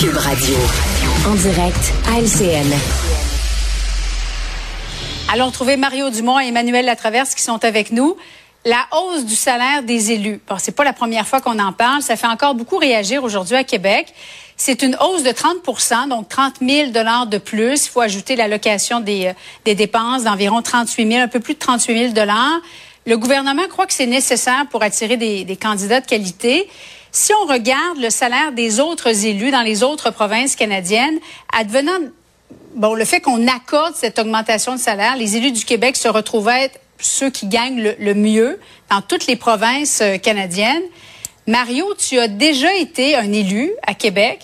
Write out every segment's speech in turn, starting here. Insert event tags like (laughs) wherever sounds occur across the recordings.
Cube Radio. En direct à LCN. Allons trouver Mario Dumont et Emmanuel Latraverse qui sont avec nous. La hausse du salaire des élus. Bon, c'est pas la première fois qu'on en parle. Ça fait encore beaucoup réagir aujourd'hui à Québec. C'est une hausse de 30% donc 30 000 dollars de plus. Il faut ajouter l'allocation des, euh, des dépenses d'environ 38 000, un peu plus de 38 000 dollars. Le gouvernement croit que c'est nécessaire pour attirer des, des candidats de qualité. Si on regarde le salaire des autres élus dans les autres provinces canadiennes, advenant bon, le fait qu'on accorde cette augmentation de salaire, les élus du Québec se retrouvent être ceux qui gagnent le, mieux dans toutes les provinces euh, canadiennes. Mario, tu as déjà été un élu à Québec.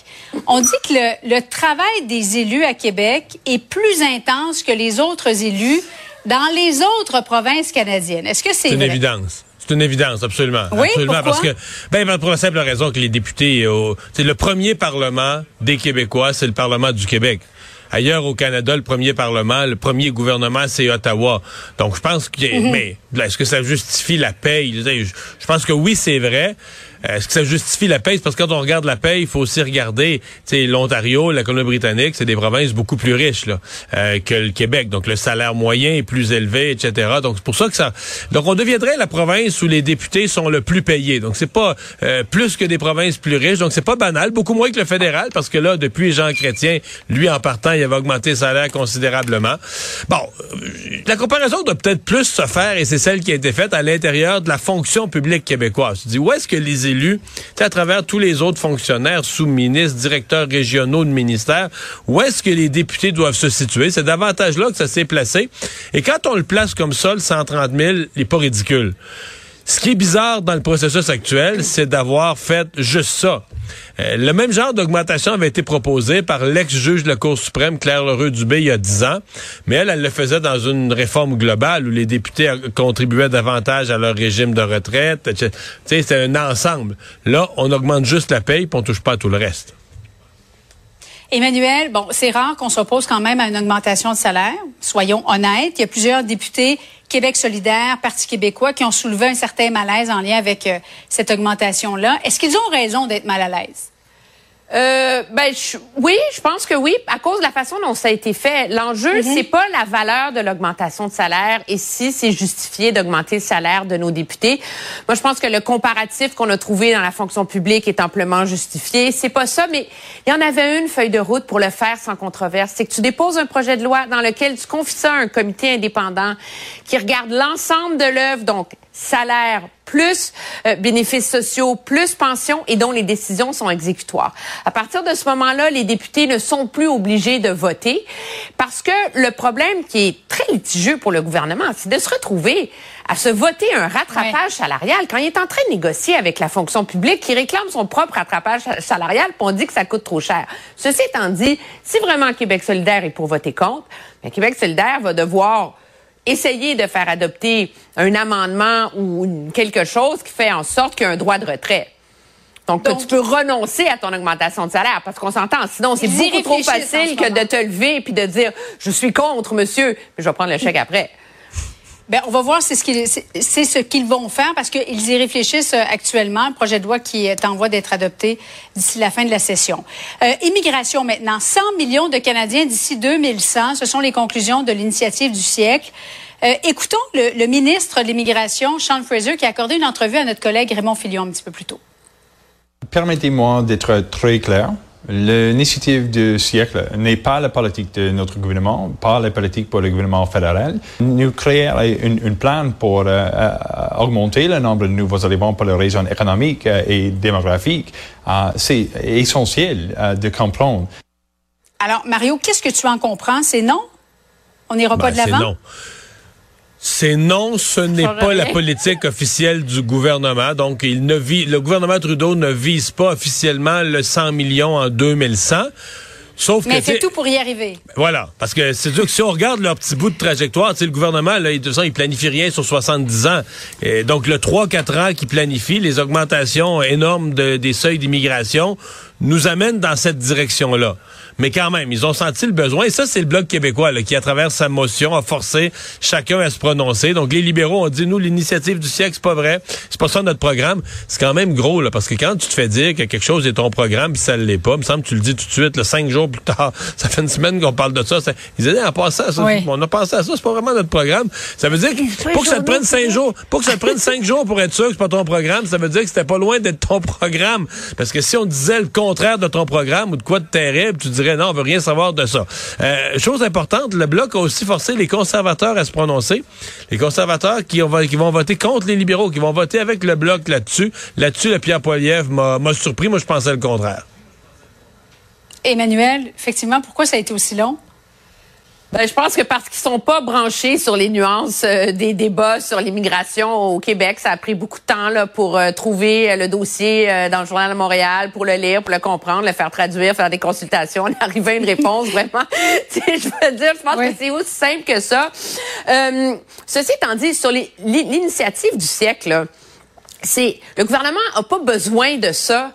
On dit que le, le travail des élus à Québec est plus intense que les autres élus dans les autres provinces canadiennes. Est-ce que c'est une évidence? C'est une évidence, absolument. Oui, absolument, pourquoi? parce que ben pour la simple raison que les députés, c'est le premier parlement des Québécois, c'est le parlement du Québec. Ailleurs au Canada, le premier parlement, le premier gouvernement, c'est Ottawa. Donc, je pense que, Mhm. mais est-ce que ça justifie la paye Je, je pense que oui, c'est vrai. Euh, Est-ce que ça justifie la paye? Parce que quand on regarde la paye, il faut aussi regarder, l'Ontario, la Colombie-Britannique, c'est des provinces beaucoup plus riches là, euh, que le Québec. Donc, le salaire moyen est plus élevé, etc. Donc, c'est pour ça que ça... Donc, on deviendrait la province où les députés sont le plus payés. Donc, c'est pas euh, plus que des provinces plus riches. Donc, c'est pas banal. Beaucoup moins que le fédéral, parce que là, depuis Jean Chrétien, lui, en partant, il avait augmenté le salaire considérablement. Bon, euh, la comparaison doit peut-être plus se faire, et c'est celle qui a été faite à l'intérieur de la fonction publique québécoise. Tu dis, où est-ce que les sais, à travers tous les autres fonctionnaires, sous-ministres, directeurs régionaux de ministères, où est-ce que les députés doivent se situer? C'est davantage là que ça s'est placé. Et quand on le place comme ça, le 130 000, il n'est pas ridicule. Ce qui est bizarre dans le processus actuel, c'est d'avoir fait juste ça. Euh, le même genre d'augmentation avait été proposé par l'ex-juge de la Cour suprême, Claire Leroux-Dubé, il y a dix ans, mais elle, elle le faisait dans une réforme globale où les députés contribuaient davantage à leur régime de retraite. c'est un ensemble. Là, on augmente juste la paye, puis on touche pas à tout le reste. Emmanuel, bon, c'est rare qu'on s'oppose quand même à une augmentation de salaire. Soyons honnêtes. Il y a plusieurs députés Québec solidaire, Parti québécois qui ont soulevé un certain malaise en lien avec euh, cette augmentation-là. Est-ce qu'ils ont raison d'être mal à l'aise? Euh, ben je- oui, je pense que oui, à cause de la façon dont ça a été fait. L'enjeu, c'est pas la valeur de l'augmentation de salaire et si c'est justifié d'augmenter le salaire de nos députés. Moi, je pense que le comparatif qu'on a trouvé dans la fonction publique est amplement justifié. C'est pas ça, mais il y en avait une feuille de route pour le faire sans controverse. C'est que tu déposes un projet de loi dans lequel tu confies ça à un comité indépendant qui regarde l'ensemble de l'œuvre, donc salaire plus euh, bénéfices sociaux plus pension et dont les décisions sont exécutoires. À partir de ce moment-là, les députés ne sont plus obligés de voter parce que le problème qui est très litigieux pour le gouvernement, c'est de se retrouver à se voter un rattrapage salarial quand il est en train de négocier avec la fonction publique qui réclame son propre rattrapage salarial, puis on dit que ça coûte trop cher. Ceci étant dit, si vraiment Québec solidaire est pour voter contre, bien, Québec solidaire va devoir essayer de faire adopter un amendement ou une- quelque chose qui fait en sorte qu'il y a un droit de retrait. Donc, tu peux renoncer à ton augmentation de salaire parce qu'on s'entend. Sinon, c'est beaucoup trop facile que de te lever puis de dire je suis contre, monsieur, mais je vais prendre le chèque après. Ben, on va voir c'est ce qu'ils vont faire parce qu'ils y réfléchissent euh, actuellement. Un projet de loi qui est en voie d'être adopté d'ici la fin de la session. Euh, immigration maintenant. 100 millions de Canadiens d'ici 2100. Ce sont les conclusions de l'initiative du siècle. Euh, écoutons le, le ministre de l'Immigration, Sean Fraser, qui a accordé une entrevue à notre collègue Raymond Filion un petit peu plus tôt. Permettez-moi d'être très clair. L'initiative du siècle n'est pas la politique de notre gouvernement, pas la politique pour le gouvernement fédéral. Nous créons une, une plan pour euh, euh, augmenter le nombre de nouveaux arrivants pour les raisons économiques euh, et démographiques. Euh, C'est essentiel euh, de comprendre. Alors, Mario, qu'est-ce que tu en comprends? C'est non? On n'ira pas Ben, de c'est l'avant? C'est non, ce n'est pas la politique officielle du gouvernement. Donc, il ne vit, le gouvernement Trudeau ne vise pas officiellement le 100 millions en 2100. Sauf Mais sais, tout pour y arriver. Voilà, parce que c'est sûr que si on regarde leur petit bout de trajectoire, le gouvernement, là, de toute façon, il planifie rien sur 70 ans. Et donc, le 3-4 ans qui planifie, les augmentations énormes de- des seuils d'immigration nous amènent dans cette direction-là. Mais quand même, ils ont senti le besoin. Et ça, c'est le Bloc québécois là, qui, à travers sa motion, a forcé chacun à se prononcer. Donc, les libéraux ont dit, nous, l'initiative du siècle, c'est pas vrai. C'est pas ça notre programme. C'est quand même gros, là, parce que quand tu te fais dire que quelque chose est ton programme, puis ça l'est pas, il me semble que tu le dis tout de suite, là, cinq jours plus tard, (laughs) ça fait une semaine qu'on parle de ça. ça ils disaient, en passant à ça, Oui. on a pensé à ça, c'est pas vraiment notre programme. Ça veut dire que, pour que ça te prenne cinq jours, pour que ça te prenne cinq jours pour être sûr que c'est pas ton programme, ça veut dire que c'était pas loin d'être ton programme. Parce que si on disait le contraire de ton programme ou de quoi de terrible, tu dirais non, on veut rien savoir de ça. Euh, chose importante, le Bloc a aussi forcé les conservateurs à se prononcer. Les conservateurs qui, qui vont voter contre les libéraux, qui vont voter avec le Bloc là-dessus. Là-dessus, le Pierre Poilievre m'a surpris. Moi, je pensais le contraire. Emmanuel, effectivement, pourquoi ça a été aussi long? Ben, je pense que parce qu'ils sont pas branchés sur les nuances euh, des débats sur l'immigration au Québec, ça a pris beaucoup de temps là, pour euh, trouver euh, le dossier dans le journal de Montréal, pour le lire, pour le comprendre, le faire traduire, faire des consultations, (laughs) arriver à une réponse vraiment. (laughs) Je veux dire, je pense Oui. que c'est aussi simple que ça. Euh, ceci étant dit, sur l'initiative du siècle, c'est le gouvernement a pas besoin de ça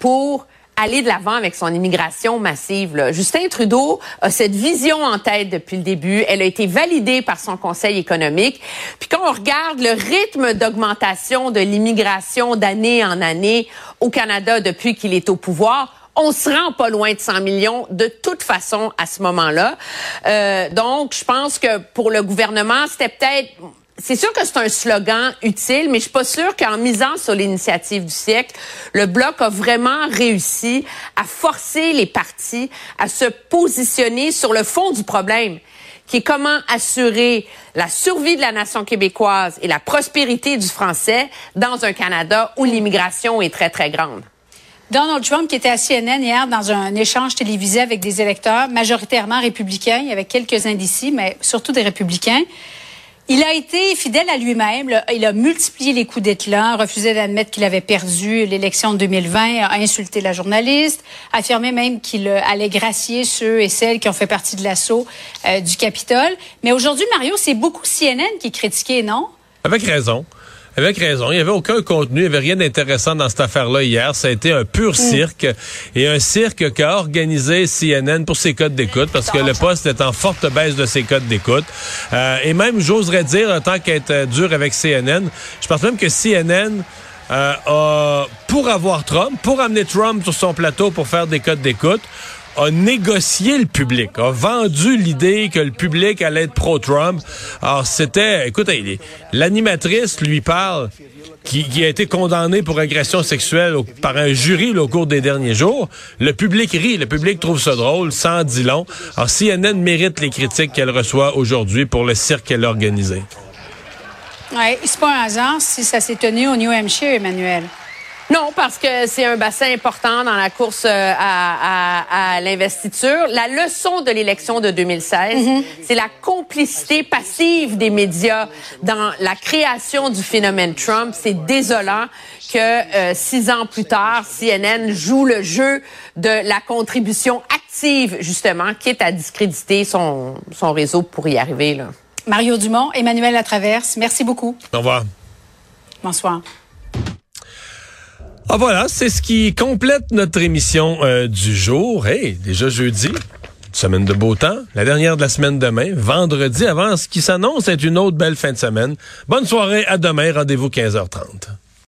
pour aller de l'avant avec son immigration massive. là. Justin Trudeau a cette vision en tête depuis le début. Elle a été validée par son Conseil économique. Puis quand on regarde le rythme d'augmentation de l'immigration d'année en année au Canada depuis qu'il est au pouvoir, on se rend pas loin de 100 millions de toute façon à ce moment-là. Euh, donc, je pense que pour le gouvernement, c'était peut-être c'est sûr que c'est un slogan utile, mais je suis pas sûre qu'en misant sur l'initiative du siècle, le bloc a vraiment réussi à forcer les partis à se positionner sur le fond du problème, qui est comment assurer la survie de la nation québécoise et la prospérité du français dans un Canada où l'immigration est très très grande. Donald Trump, qui était à CNN hier dans un échange télévisé avec des électeurs majoritairement républicains, il y avait quelques indécis, mais surtout des républicains. Il a été fidèle à lui-même. Il a multiplié les coups d'éclat, refusé d'admettre qu'il avait perdu l'élection de 2020, a insulté la journaliste, affirmé même qu'il euh, allait gracier ceux et celles qui ont fait partie de l'assaut euh, du Capitole. Mais aujourd'hui, Mario, c'est beaucoup CNN qui est critiqué, non? Avec raison. Avec raison. Il n'y avait aucun contenu, il n'y avait rien d'intéressant dans cette affaire-là hier. Ça a été un pur cirque. Et un cirque qu'a organisé CNN pour ses codes d'écoute, parce que le poste est en forte baisse de ses codes d'écoute. Euh, et même, j'oserais dire, en tant qu'être euh, dur avec CNN, je pense même que CNN euh, a, pour avoir Trump, pour amener Trump sur son plateau pour faire des codes d'écoute, a négocié le public, a vendu l'idée que le public allait être pro-Trump. Alors c'était, est- l'animatrice lui parle, qui, a été condamnée pour agression sexuelle par un jury là, au cours des derniers jours. Le public rit, le public trouve ça drôle, sans dit long. Alors CNN mérite les critiques qu'elle reçoit aujourd'hui pour le cirque qu'elle a organisé. Ouais, c'est pas un hasard si ça s'est tenu au New Hampshire, Emmanuel. Non, parce que c'est un bassin important dans la course euh, à, à- à l'investiture. La leçon de l'élection de 2016, c'est la complicité passive des médias dans la création du phénomène Trump. C'est désolant que euh, six ans plus tard, CNN joue le jeu de la contribution active, justement, quitte à discréditer son, son réseau pour y arriver. Là. Mario Dumont, Emmanuel Latraverse, merci beaucoup. Au revoir. Bonsoir. Ah voilà, c'est ce qui complète notre émission euh, du jour. Hey, déjà jeudi, semaine de beau temps, la dernière de la semaine demain, vendredi avant ce qui s'annonce être une autre belle fin de semaine. Bonne soirée, à demain, rendez-vous 15h30.